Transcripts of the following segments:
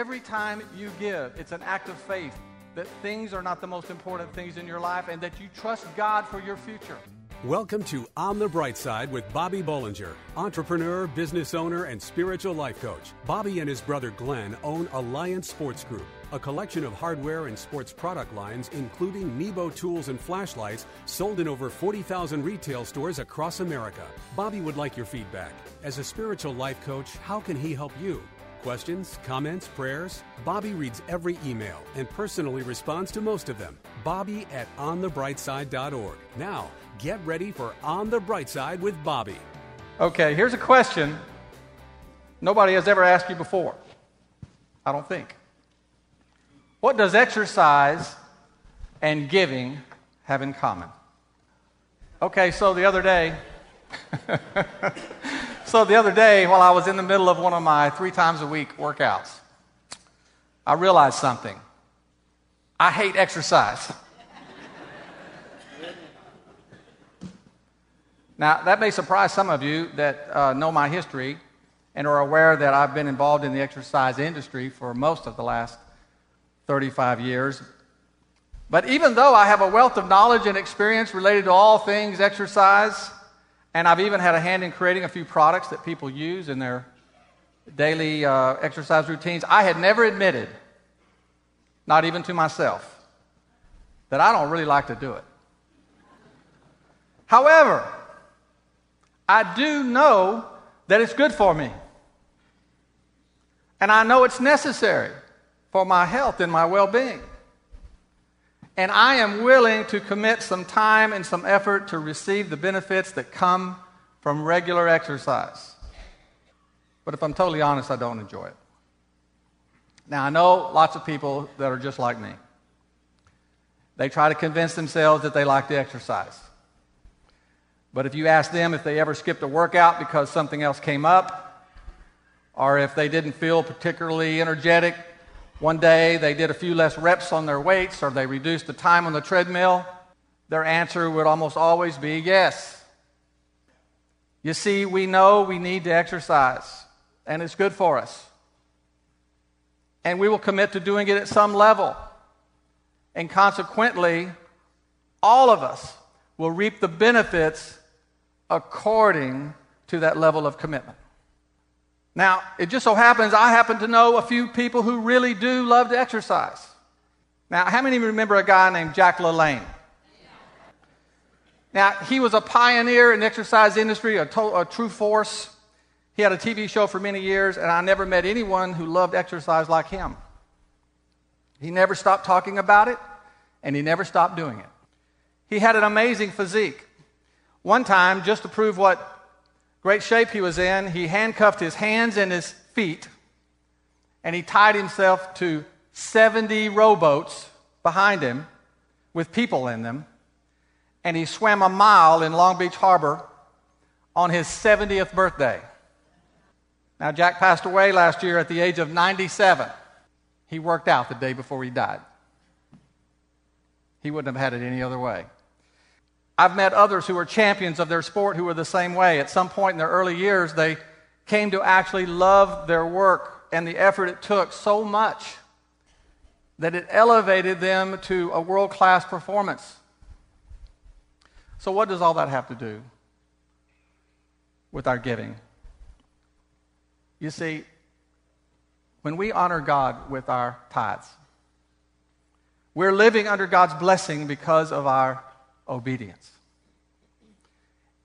every time you give, it's an act of faith that things are not the most important things in your life and that you trust God for your future. Welcome to On the Bright Side with Bobby Bollinger, entrepreneur, business owner, and spiritual life coach. Bobby and his brother Glenn own Alliance Sports Group, a collection of hardware and sports product lines, including Nebo tools and flashlights, sold in over 40,000 retail stores across America. Bobby would like your feedback. As a spiritual life coach, how can he help you? Questions, comments, prayers? Bobby reads every email and personally responds to most of them. Bobby at onthebrightside.org. Now, get ready for On the Bright Side with Bobby. Okay, here's a question nobody has ever asked you before. I don't think. What does exercise and giving have in common? Okay, so the other day, so the other day, while I was in the middle of one of my three times a week workouts, I realized something. I hate exercise. Now, that may surprise some of you that uh, know my history and are aware that I've been involved in the exercise industry for most of the last 35 years. But even though I have a wealth of knowledge and experience related to all things exercise, and I've even had a hand in creating a few products that people use in their daily uh, exercise routines, I had never admitted, not even to myself, that I don't really like to do it. However, I do know that it's good for me. And I know it's necessary for my health and my well being. And I am willing to commit some time and some effort to receive the benefits that come from regular exercise. But if I'm totally honest, I don't enjoy it. Now, I know lots of people that are just like me. They try to convince themselves that they like to exercise. But if you ask them if they ever skipped a workout because something else came up, or if they didn't feel particularly energetic one day, they did a few less reps on their weights, or they reduced the time on the treadmill, their answer would almost always be yes. You see, we know we need to exercise, and it's good for us. And we will commit to doing it at some level. And consequently, all of us will reap the benefits according to that level of commitment. Now, it just so happens I happen to know a few people who really do love to exercise. Now, how many of you remember a guy named Jack LaLanne? Now, he was a pioneer in the exercise industry, a, to- a true force. He had a TV show for many years, and I never met anyone who loved exercise like him. He never stopped talking about it, and he never stopped doing it. He had an amazing physique. One time, just to prove what great shape he was in, he handcuffed his hands and his feet, and he tied himself to 70 rowboats behind him with people in them, and he swam a mile in Long Beach Harbor on his 70th birthday. Now, Jack passed away last year at the age of 97. He worked out the day before he died. He wouldn't have had it any other way. I've met others who are champions of their sport who were the same way. At some point in their early years, they came to actually love their work and the effort it took so much that it elevated them to a world class performance. So, what does all that have to do with our giving? You see, when we honor God with our tithes, we're living under God's blessing because of our obedience.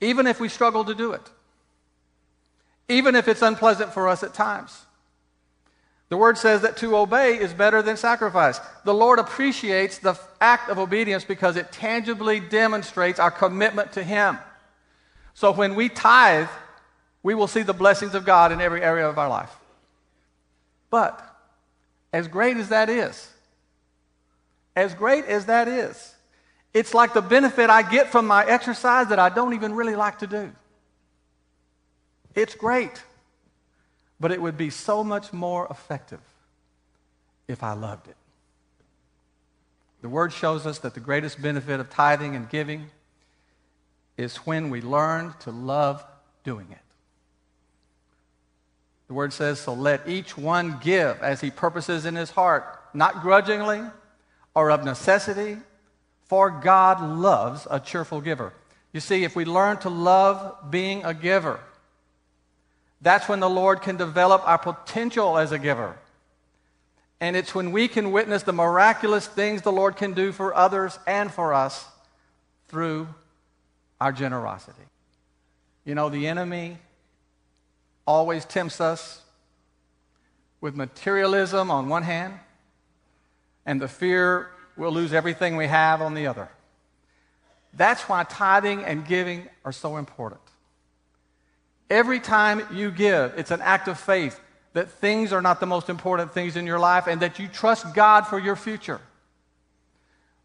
Even if we struggle to do it, even if it's unpleasant for us at times. The word says that to obey is better than sacrifice. The Lord appreciates the act of obedience because it tangibly demonstrates our commitment to Him. So when we tithe, we will see the blessings of God in every area of our life. But as great as that is, as great as that is, it's like the benefit I get from my exercise that I don't even really like to do. It's great, but it would be so much more effective if I loved it. The word shows us that the greatest benefit of tithing and giving is when we learn to love doing it. The word says, So let each one give as he purposes in his heart, not grudgingly or of necessity, for God loves a cheerful giver. You see, if we learn to love being a giver, that's when the Lord can develop our potential as a giver. And it's when we can witness the miraculous things the Lord can do for others and for us through our generosity. You know, the enemy always tempts us with materialism on one hand and the fear we'll lose everything we have on the other. That's why tithing and giving are so important. Every time you give, it's an act of faith that things are not the most important things in your life and that you trust God for your future.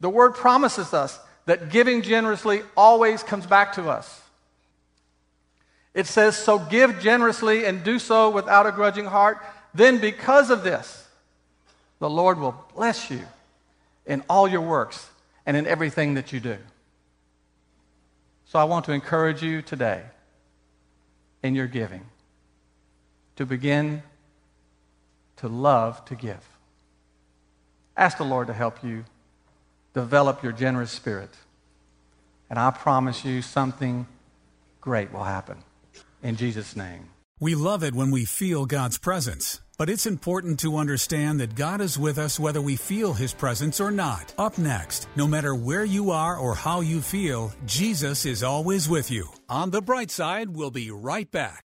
The word promises us that giving generously always comes back to us. It says, So give generously and do so without a grudging heart. Then, because of this, the Lord will bless you in all your works and in everything that you do. So, I want to encourage you today in your giving to begin to love to give. Ask the Lord to help you develop your generous spirit. And I promise you something great will happen. In Jesus' name. We love it when we feel God's presence. But it's important to understand that God is with us whether we feel His presence or not. Up next, no matter where you are or how you feel, Jesus is always with you. On the bright side, we'll be right back.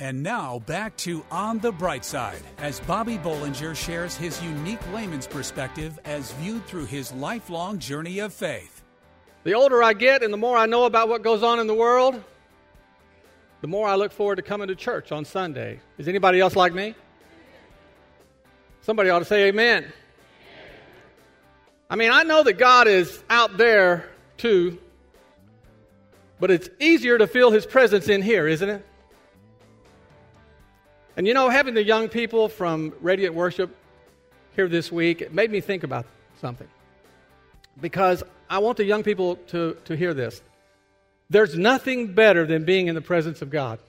And now back to On the Bright Side as Bobby Bollinger shares his unique layman's perspective as viewed through his lifelong journey of faith. The older I get and the more I know about what goes on in the world, the more I look forward to coming to church on Sunday. Is anybody else like me? Somebody ought to say amen. I mean, I know that God is out there too, but it's easier to feel his presence in here, isn't it? And you know, having the young people from Radiant Worship here this week, it made me think about something. Because I want the young people to, to hear this. There's nothing better than being in the presence of God.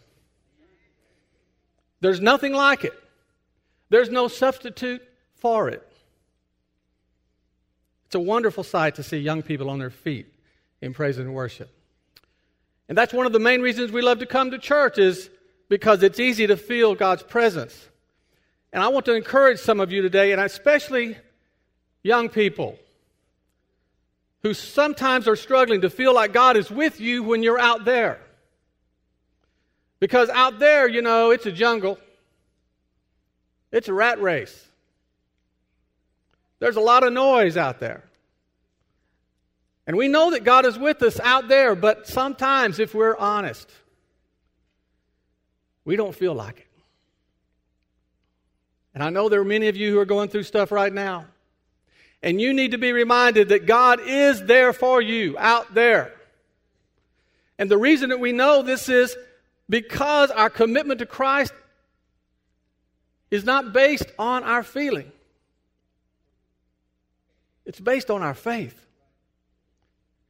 There's nothing like it. There's no substitute for it. It's a wonderful sight to see young people on their feet in praise and worship. And that's one of the main reasons we love to come to church is because it's easy to feel God's presence. And I want to encourage some of you today, and especially young people who sometimes are struggling to feel like God is with you when you're out there. Because out there, you know, it's a jungle, it's a rat race. There's a lot of noise out there. And we know that God is with us out there, but sometimes, if we're honest, we don't feel like it. And I know there are many of you who are going through stuff right now. And you need to be reminded that God is there for you out there. And the reason that we know this is because our commitment to Christ is not based on our feeling, it's based on our faith.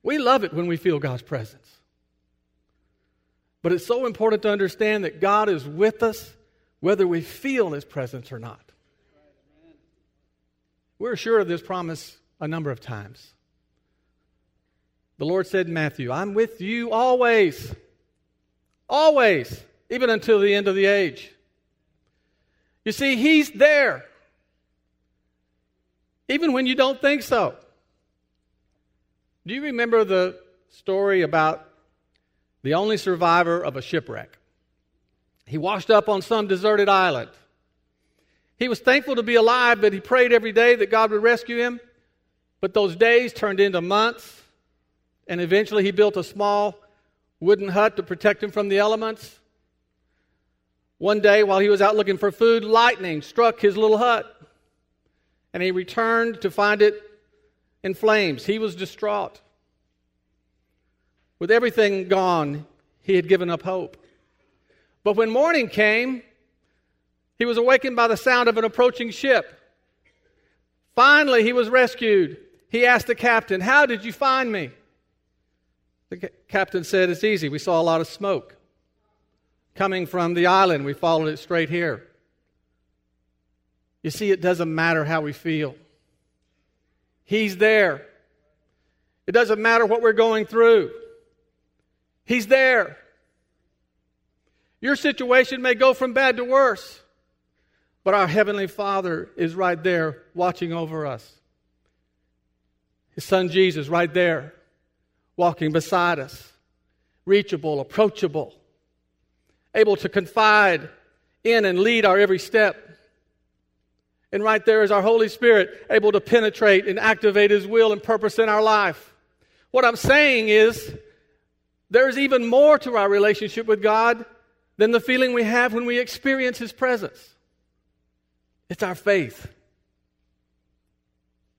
We love it when we feel God's presence. But it's so important to understand that God is with us whether we feel His presence or not. We're sure of this promise a number of times. The Lord said in Matthew, I'm with you always, always, even until the end of the age. You see, He's there. Even when you don't think so. Do you remember the story about the only survivor of a shipwreck? He washed up on some deserted island. He was thankful to be alive, but he prayed every day that God would rescue him. But those days turned into months, and eventually he built a small wooden hut to protect him from the elements. One day, while he was out looking for food, lightning struck his little hut, and he returned to find it in flames. He was distraught. With everything gone, he had given up hope. But when morning came, he was awakened by the sound of an approaching ship. Finally, he was rescued. He asked the captain, How did you find me? The captain said, It's easy. We saw a lot of smoke coming from the island. We followed it straight here. You see, it doesn't matter how we feel, He's there. It doesn't matter what we're going through, He's there. Your situation may go from bad to worse. But our Heavenly Father is right there watching over us. His Son Jesus, right there, walking beside us, reachable, approachable, able to confide in and lead our every step. And right there is our Holy Spirit, able to penetrate and activate His will and purpose in our life. What I'm saying is, there's even more to our relationship with God than the feeling we have when we experience His presence. It's our faith,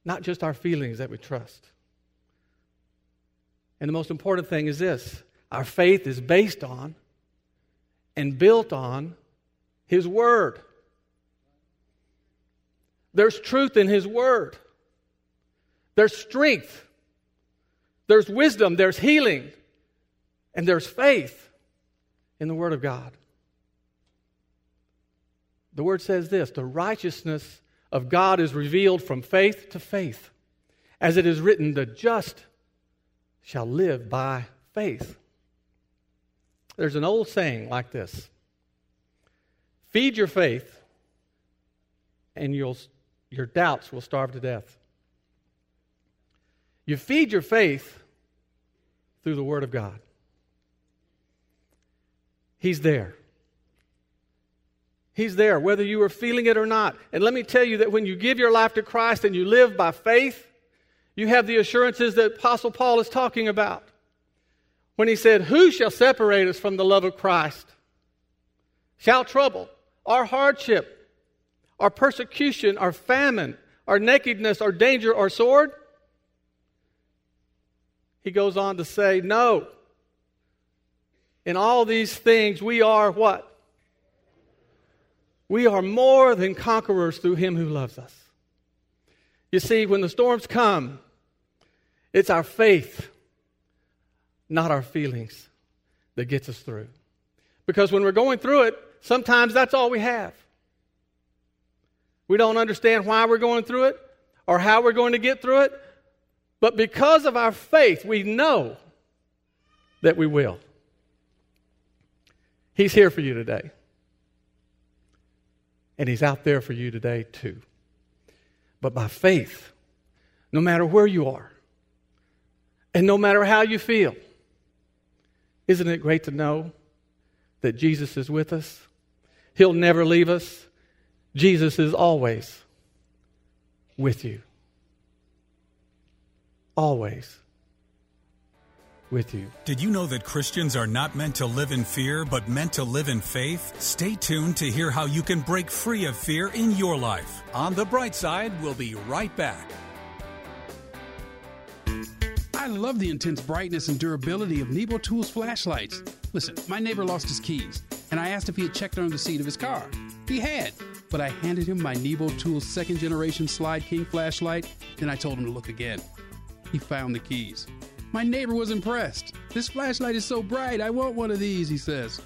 not just our feelings that we trust. And the most important thing is this our faith is based on and built on His Word. There's truth in His Word, there's strength, there's wisdom, there's healing, and there's faith in the Word of God. The word says this the righteousness of God is revealed from faith to faith. As it is written, the just shall live by faith. There's an old saying like this Feed your faith, and your doubts will starve to death. You feed your faith through the Word of God. He's there. He's there, whether you are feeling it or not. And let me tell you that when you give your life to Christ and you live by faith, you have the assurances that Apostle Paul is talking about. When he said, Who shall separate us from the love of Christ? Shall trouble, our hardship, our persecution, our famine, our nakedness, our danger, our sword? He goes on to say, No. In all these things, we are what? We are more than conquerors through him who loves us. You see, when the storms come, it's our faith, not our feelings, that gets us through. Because when we're going through it, sometimes that's all we have. We don't understand why we're going through it or how we're going to get through it, but because of our faith, we know that we will. He's here for you today. And He's out there for you today, too. But by faith, no matter where you are, and no matter how you feel, isn't it great to know that Jesus is with us? He'll never leave us. Jesus is always with you. Always with you. Did you know that Christians are not meant to live in fear, but meant to live in faith? Stay tuned to hear how you can break free of fear in your life. On the bright side, we'll be right back. I love the intense brightness and durability of Nebo Tools flashlights. Listen, my neighbor lost his keys, and I asked if he had checked under the seat of his car. He had, but I handed him my Nebo Tools second generation Slyde King flashlight, then I told him to look again. He found the keys. My neighbor was impressed. This flashlight is so bright, I want one of these, he says.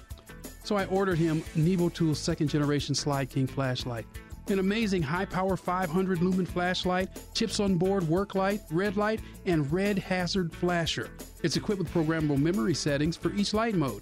So I ordered him Nebo Tool's second generation Slyde King flashlight. An amazing high power 500 lumen flashlight, chips on board work light, red light, and red hazard flasher. It's equipped with programmable memory settings for each light mode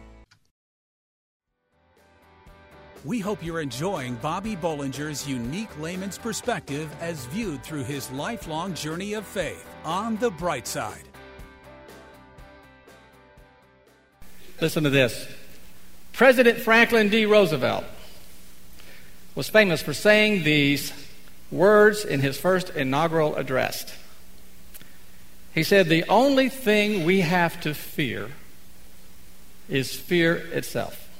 We hope you're enjoying Bobby Bollinger's unique layman's perspective as viewed through his lifelong journey of faith on the bright side. Listen to this. President Franklin D. Roosevelt was famous for saying these words in his first inaugural address. He said, The only thing we have to fear is fear itself.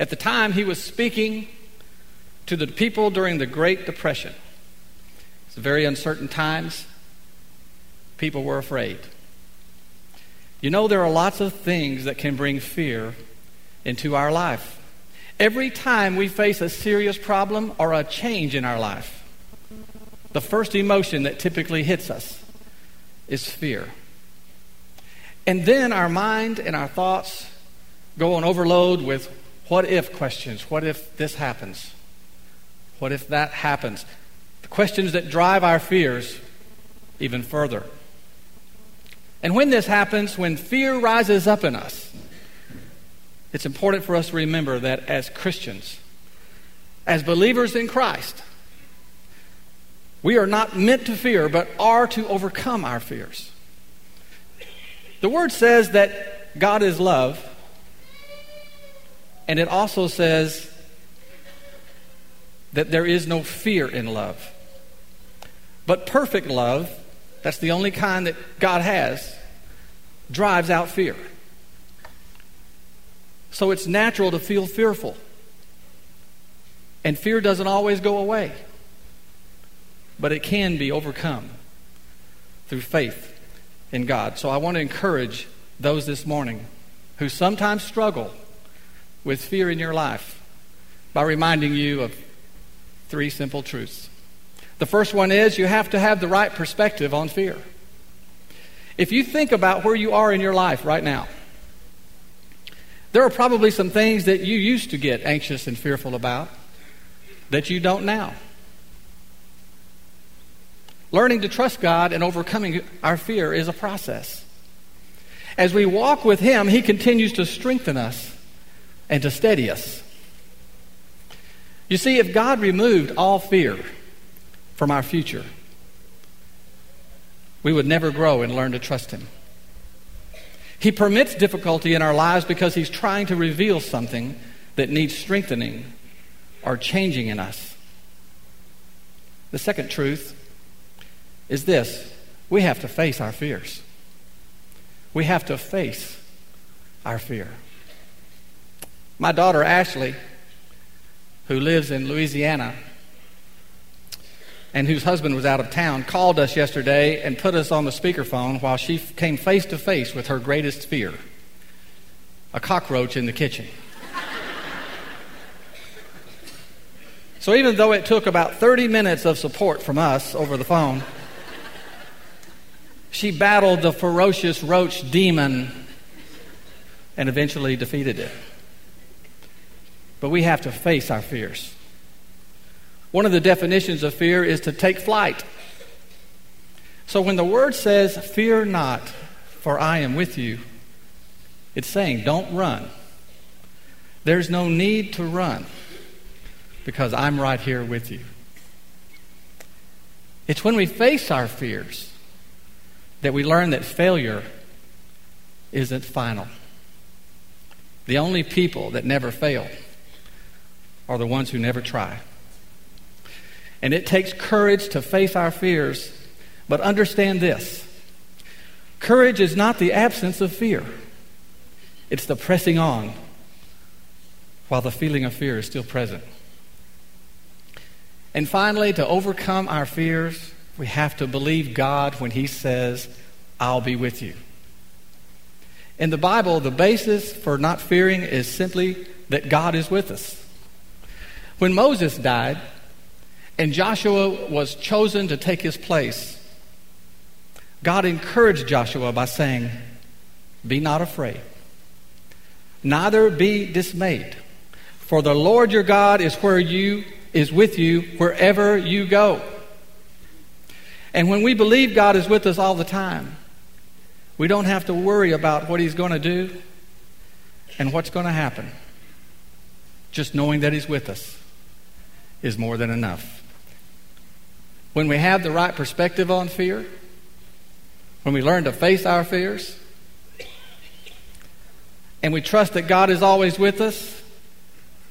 At the time, he was speaking to the people during the Great Depression. It's very uncertain times. People were afraid. You know, there are lots of things that can bring fear into our life. Every time we face a serious problem or a change in our life, the first emotion that typically hits us is fear. And then our mind and our thoughts go on overload with what if questions. What if this happens? What if that happens? The questions that drive our fears even further. And when this happens, when fear rises up in us, it's important for us to remember that as Christians, as believers in Christ, we are not meant to fear, but are to overcome our fears. The word says that God is love, and it also says that there is no fear in love. But perfect love, that's the only kind that God has, drives out fear. So it's natural to feel fearful. And fear doesn't always go away, but it can be overcome through faith in God. So I want to encourage those this morning who sometimes struggle with fear in your life by reminding you of three simple truths. The first one is you have to have the right perspective on fear. If you think about where you are in your life right now, there are probably some things that you used to get anxious and fearful about that you don't now. Learning to trust God and overcoming our fear is a process. As we walk with Him, He continues to strengthen us and to steady us. You see, if God removed all fear from our future, we would never grow and learn to trust Him. He permits difficulty in our lives because He's trying to reveal something that needs strengthening or changing in us. The second truth is this we have to face our fears. We have to face our fear. My daughter, Ashley, who lives in Louisiana and whose husband was out of town, called us yesterday and put us on the speakerphone while she came face to face with her greatest fear a cockroach in the kitchen. so, even though it took about 30 minutes of support from us over the phone, she battled the ferocious roach demon and eventually defeated it. But we have to face our fears. One of the definitions of fear is to take flight. So when the word says, Fear not, for I am with you, it's saying, Don't run. There's no need to run because I'm right here with you. It's when we face our fears that we learn that failure isn't final. The only people that never fail are the ones who never try. And it takes courage to face our fears, but understand this courage is not the absence of fear, it's the pressing on while the feeling of fear is still present. And finally, to overcome our fears, we have to believe God when He says, I'll be with you. In the Bible, the basis for not fearing is simply that God is with us. When Moses died and Joshua was chosen to take his place, God encouraged Joshua by saying, Be not afraid, neither be dismayed, for the Lord your God is where you is with you wherever you go. And when we believe God is with us all the time, we don't have to worry about what He's going to do and what's going to happen. Just knowing that He's with us is more than enough. When we have the right perspective on fear, when we learn to face our fears, and we trust that God is always with us,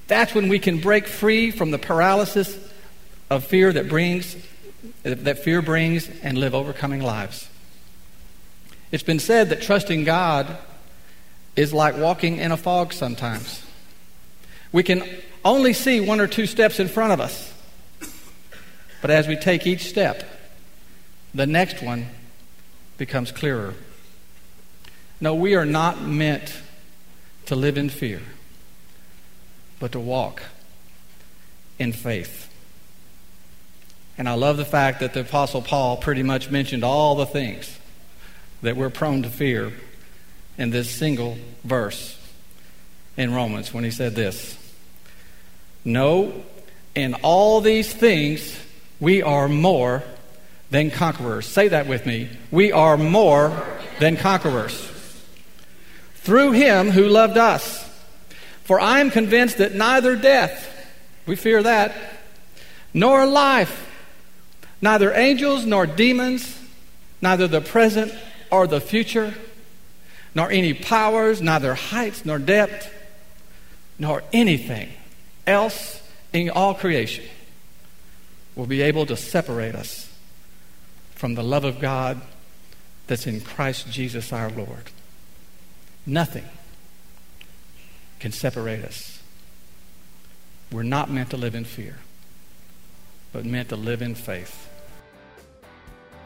that's when we can break free from the paralysis of fear that brings that fear brings and live overcoming lives. It's been said that trusting God is like walking in a fog sometimes. We can only see one or two steps in front of us. But as we take each step, the next one becomes clearer. No, we are not meant to live in fear, but to walk in faith. And I love the fact that the Apostle Paul pretty much mentioned all the things that we're prone to fear in this single verse in Romans when he said this No, in all these things we are more than conquerors. Say that with me. We are more than conquerors. Through him who loved us. For I am convinced that neither death, we fear that, nor life, Neither angels nor demons, neither the present or the future, nor any powers, neither heights nor depth, nor anything else in all creation will be able to separate us from the love of God that's in Christ Jesus our Lord. Nothing can separate us. We're not meant to live in fear, but meant to live in faith.